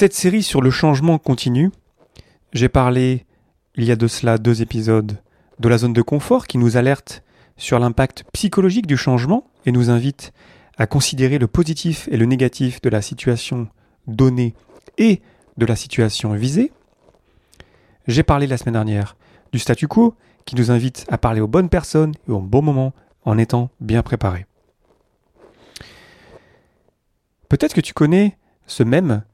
Cette série sur le changement continue. J'ai parlé, il y a de cela deux épisodes, de la zone de confort qui nous alerte sur l'impact psychologique du changement et nous invite à considérer le positif et le négatif de la situation donnée et de la situation visée. J'ai parlé la semaine dernière du statu quo qui nous invite à parler aux bonnes personnes et au bon moment en étant bien préparé. Peut-être que tu connais ce même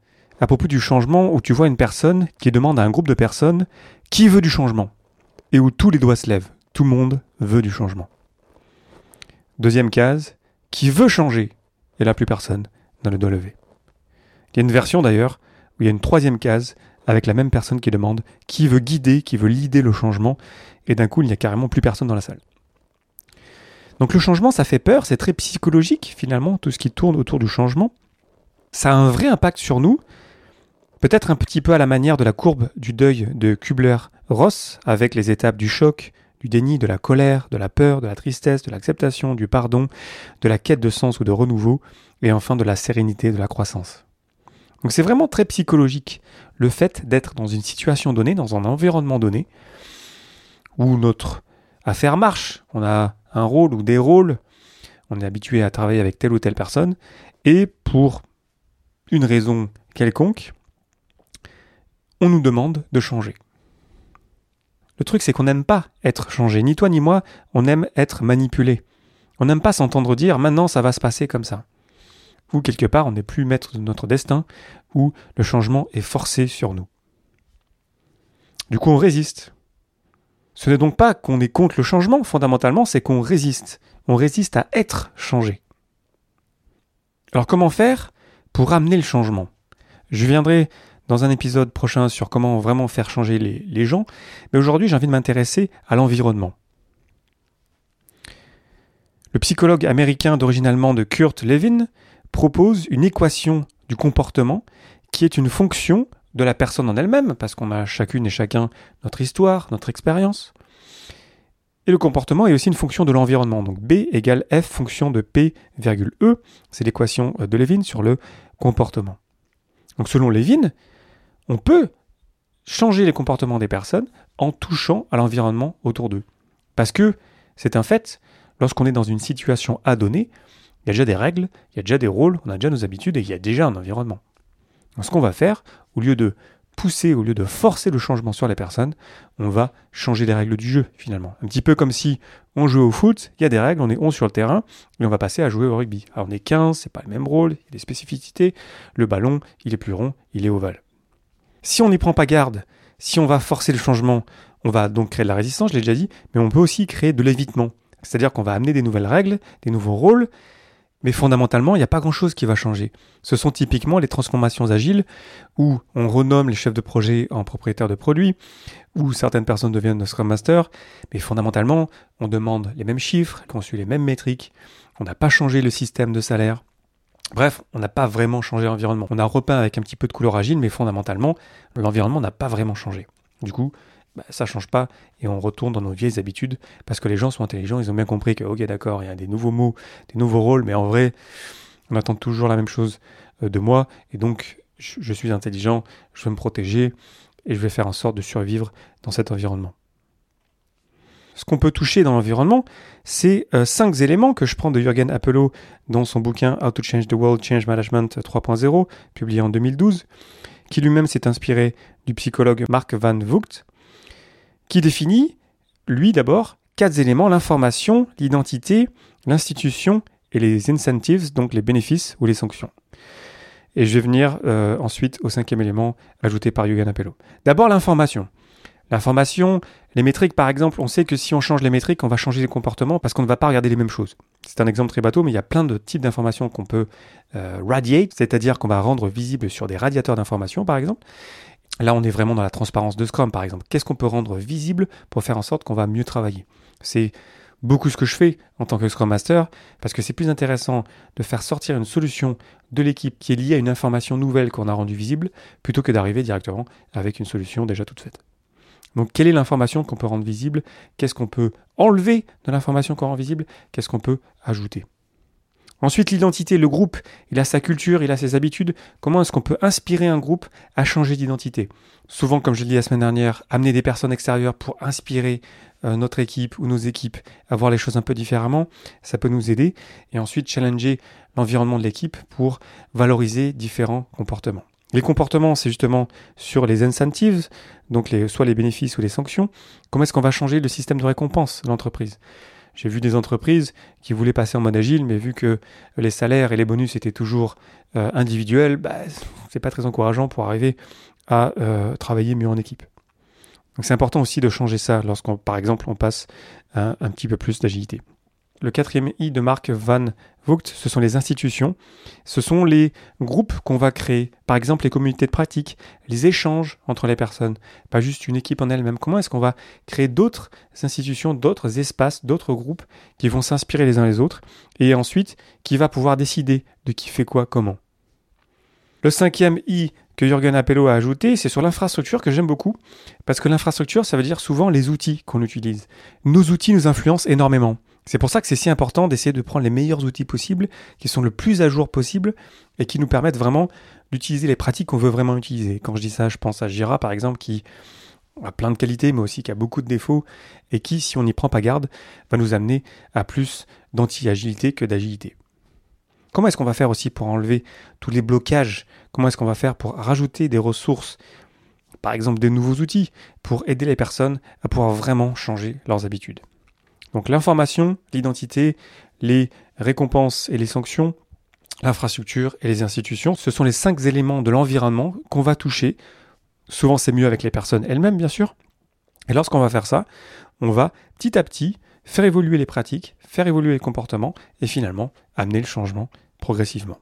à propos du changement où tu vois une personne qui demande à un groupe de personnes qui veut du changement? Et où tous les doigts se lèvent. Tout le monde veut du changement. Deuxième case, qui veut changer et là plus personne n'a le doigt levé. Il y a une version d'ailleurs où il y a une troisième case avec la même personne qui demande qui veut guider, qui veut lider le changement et d'un coup il n'y a carrément plus personne dans la salle. Donc le changement ça fait peur, c'est très psychologique finalement tout ce qui tourne autour du changement. Ça a un vrai impact sur nous Peut-être un petit peu à la manière de la courbe du deuil de Kubler-Ross, avec les étapes du choc, du déni, de la colère, de la peur, de la tristesse, de l'acceptation, du pardon, de la quête de sens ou de renouveau, et enfin de la sérénité, de la croissance. Donc c'est vraiment très psychologique, le fait d'être dans une situation donnée, dans un environnement donné, où notre affaire marche, on a un rôle ou des rôles, on est habitué à travailler avec telle ou telle personne, et pour une raison quelconque, on nous demande de changer. Le truc, c'est qu'on n'aime pas être changé. Ni toi ni moi, on aime être manipulé. On n'aime pas s'entendre dire maintenant ça va se passer comme ça. Ou quelque part, on n'est plus maître de notre destin, ou le changement est forcé sur nous. Du coup, on résiste. Ce n'est donc pas qu'on est contre le changement, fondamentalement, c'est qu'on résiste. On résiste à être changé. Alors comment faire pour amener le changement? Je viendrai dans un épisode prochain sur comment vraiment faire changer les, gens, mais aujourd'hui j'ai envie de m'intéresser à l'environnement. Le psychologue américain d'origine allemande Kurt Lewin propose une équation du comportement qui est une fonction de la personne en elle-même, parce qu'on a chacune et chacun notre histoire, notre expérience. Et le comportement est aussi une fonction de l'environnement. Donc B égale F fonction de P, E, c'est l'équation de Lewin sur le comportement. Donc selon Lewin, on peut changer les comportements des personnes en touchant à l'environnement autour d'eux. Parce que c'est un fait, lorsqu'on est dans une situation à donner, il y a déjà des règles, il y a déjà des rôles, on a déjà nos habitudes et il y a déjà un environnement. Ce qu'on va faire, au lieu de pousser, au lieu de forcer le changement sur les personnes, on va changer les règles du jeu finalement. Un petit peu comme si on joue au foot, il y a des règles, on est 11 sur le terrain, et on va passer à jouer au rugby. Alors on est 15, c'est pas le même rôle, il y a des spécificités, le ballon, il est plus rond, il est ovale. Si on n'y prend pas garde, si on va forcer le changement, on va donc créer de la résistance, je l'ai déjà dit, mais on peut aussi créer de l'évitement. C'est-à-dire qu'on va amener des nouvelles règles, des nouveaux rôles, mais fondamentalement, il n'y a pas grand-chose qui va changer. Ce sont typiquement les transformations agiles, où on renomme les chefs de projet en propriétaires de produits, où certaines personnes deviennent Scrum Master, mais fondamentalement, on demande les mêmes chiffres, qu'on suit les mêmes métriques, on n'a pas changé le système de salaire, Bref, on n'a pas vraiment changé l'environnement. On a repeint avec un petit peu de couleur agile, mais fondamentalement, l'environnement n'a pas vraiment changé. Du coup, bah, ça change pas et on retourne dans nos vieilles habitudes parce que les gens sont intelligents, ils ont bien compris que, ok, d'accord, il y a des nouveaux mots, des nouveaux rôles, mais en vrai, on attend toujours la même chose euh, de moi et donc je suis intelligent, je veux me protéger et je vais faire en sorte de survivre dans cet environnement ce qu'on peut toucher dans l'environnement, c'est euh, cinq éléments que je prends de Jürgen Apollo dans son bouquin How to Change the World, Change Management 3.0, publié en 2012, qui lui-même s'est inspiré du psychologue Mark Van Vogt, qui définit, lui d'abord, quatre éléments, l'information, l'identité, l'institution et les incentives, donc les bénéfices ou les sanctions. Et je vais venir euh, ensuite au cinquième élément ajouté par Jürgen Apollo. D'abord l'information. L'information, les métriques par exemple, on sait que si on change les métriques, on va changer les comportements parce qu'on ne va pas regarder les mêmes choses. C'est un exemple très bateau, mais il y a plein de types d'informations qu'on peut euh, radiate, c'est-à-dire qu'on va rendre visible sur des radiateurs d'informations par exemple. Là, on est vraiment dans la transparence de Scrum par exemple. Qu'est-ce qu'on peut rendre visible pour faire en sorte qu'on va mieux travailler? C'est beaucoup ce que je fais en tant que Scrum Master, parce que c'est plus intéressant de faire sortir une solution de l'équipe qui est liée à une information nouvelle qu'on a rendue visible, plutôt que d'arriver directement avec une solution déjà toute faite. Donc quelle est l'information qu'on peut rendre visible? Qu'est-ce qu'on peut enlever de l'information qu'on rend visible? Qu'est-ce qu'on peut ajouter? Ensuite, l'identité, le groupe, il a sa culture, il a ses habitudes. Comment est-ce qu'on peut inspirer un groupe à changer d'identité? Souvent, comme je l'ai dit la semaine dernière, amener des personnes extérieures pour inspirer euh, notre équipe ou nos équipes à voir les choses un peu différemment, ça peut nous aider. Et ensuite, challenger l'environnement de l'équipe pour valoriser différents comportements. Les comportements, c'est justement sur les incentives, donc soit les bénéfices ou les sanctions. Comment est-ce qu'on va changer le système de récompense de l'entreprise? J'ai vu des entreprises qui voulaient passer en mode agile, mais vu que les salaires et les bonus étaient toujours euh, individuels, bah, c'est pas très encourageant pour arriver à euh, travailler mieux en équipe. Donc c'est important aussi de changer ça lorsqu'on, par exemple, on passe un petit peu plus d'agilité. Le quatrième I de Mark Van Vogt, ce sont les institutions. Ce sont les groupes qu'on va créer. Par exemple, les communautés de pratique, les échanges entre les personnes. Pas juste une équipe en elle-même. Comment est-ce qu'on va créer d'autres institutions, d'autres espaces, d'autres groupes qui vont s'inspirer les uns les autres et ensuite qui va pouvoir décider de qui fait quoi, comment? Le cinquième I que Jürgen Appello a ajouté, c'est sur l'infrastructure que j'aime beaucoup, parce que l'infrastructure, ça veut dire souvent les outils qu'on utilise. Nos outils nous influencent énormément. C'est pour ça que c'est si important d'essayer de prendre les meilleurs outils possibles, qui sont le plus à jour possible et qui nous permettent vraiment d'utiliser les pratiques qu'on veut vraiment utiliser. Quand je dis ça, je pense à Jira par exemple, qui a plein de qualités, mais aussi qui a beaucoup de défauts, et qui, si on n'y prend pas garde, va nous amener à plus d'anti-agilité que d'agilité. Comment est-ce qu'on va faire aussi pour enlever tous les blocages? Comment est-ce qu'on va faire pour rajouter des ressources, par exemple des nouveaux outils, pour aider les personnes à pouvoir vraiment changer leurs habitudes? Donc l'information, l'identité, les récompenses et les sanctions, l'infrastructure et les institutions, ce sont les cinq éléments de l'environnement qu'on va toucher. Souvent c'est mieux avec les personnes elles-mêmes bien sûr. Et lorsqu'on va faire ça, on va petit à petit faire évoluer les pratiques, faire évoluer les comportements et finalement amener le changement progressivement.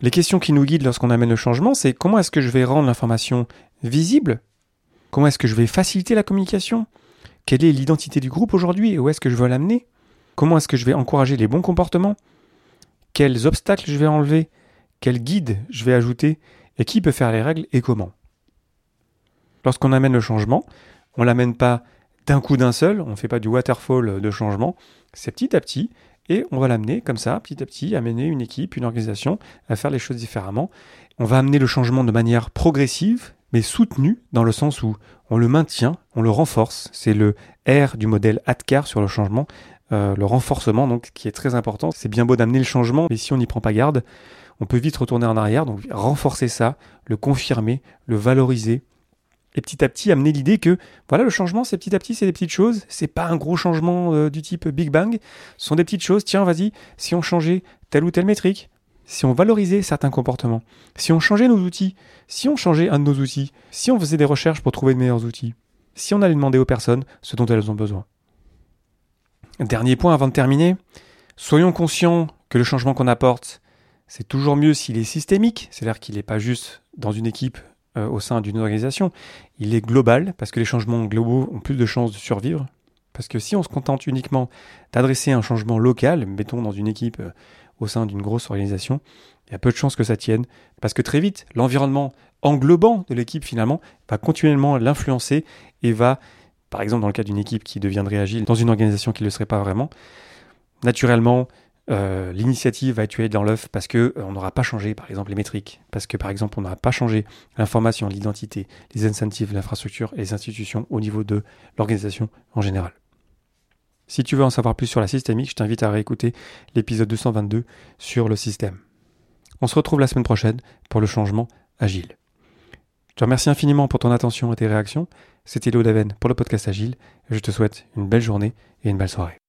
Les questions qui nous guident lorsqu'on amène le changement, c'est comment est-ce que je vais rendre l'information visible? Comment est-ce que je vais faciliter la communication? Quelle est l'identité du groupe aujourd'hui et où est-ce que je veux l'amener? Comment est-ce que je vais encourager les bons comportements? Quels obstacles je vais enlever? Quels guides je vais ajouter? Et qui peut faire les règles et comment? Lorsqu'on amène le changement, on ne l'amène pas d'un coup d'un seul, on ne fait pas du waterfall de changement, c'est petit à petit, et on va l'amener comme ça, petit à petit, amener une équipe, une organisation à faire les choses différemment. On va amener le changement de manière progressive, mais soutenu dans le sens où on le maintient, on le renforce. C'est le R du modèle ATCAR sur le changement, euh, le renforcement donc qui est très important. C'est bien beau d'amener le changement, mais si on n'y prend pas garde, on peut vite retourner en arrière. Donc renforcer ça, le confirmer, le valoriser. Et petit à petit amener l'idée que voilà le changement c'est petit à petit c'est des petites choses, c'est pas un gros changement euh, du type Big Bang, ce sont des petites choses, tiens vas-y, si on changeait telle ou telle métrique, si on valorisait certains comportements, si on changeait nos outils, si on changeait un de nos outils, si on faisait des recherches pour trouver de meilleurs outils, si on allait demander aux personnes ce dont elles ont besoin. Dernier point avant de terminer, soyons conscients que le changement qu'on apporte, c'est toujours mieux s'il est systémique, c'est-à-dire qu'il n'est pas juste dans une équipe euh, au sein d'une organisation, il est global, parce que les changements globaux ont plus de chances de survivre. Parce que si on se contente uniquement d'adresser un changement local, mettons dans une équipe euh, au sein d'une grosse organisation, il y a peu de chances que ça tienne, parce que très vite, l'environnement englobant de l'équipe finalement va continuellement l'influencer et va, par exemple dans le cas d'une équipe qui deviendrait agile dans une organisation qui ne le serait pas vraiment, naturellement, euh, l'initiative va être tuée dans l'œuf parce que euh, n'aura pas changé, par exemple, les métriques, parce que par exemple, on n'aura pas changé l'information, l'identité, les incentives, l'infrastructure et les institutions au niveau de l'organisation en général. Si tu veux en savoir plus sur la systémique, je t'invite à réécouter l'épisode 222 sur le système. On se retrouve la semaine prochaine pour le changement agile. Je te remercie infiniment pour ton attention et tes réactions. C'était Léo Daven pour le podcast Agile. je te souhaite une belle journée et une belle soirée.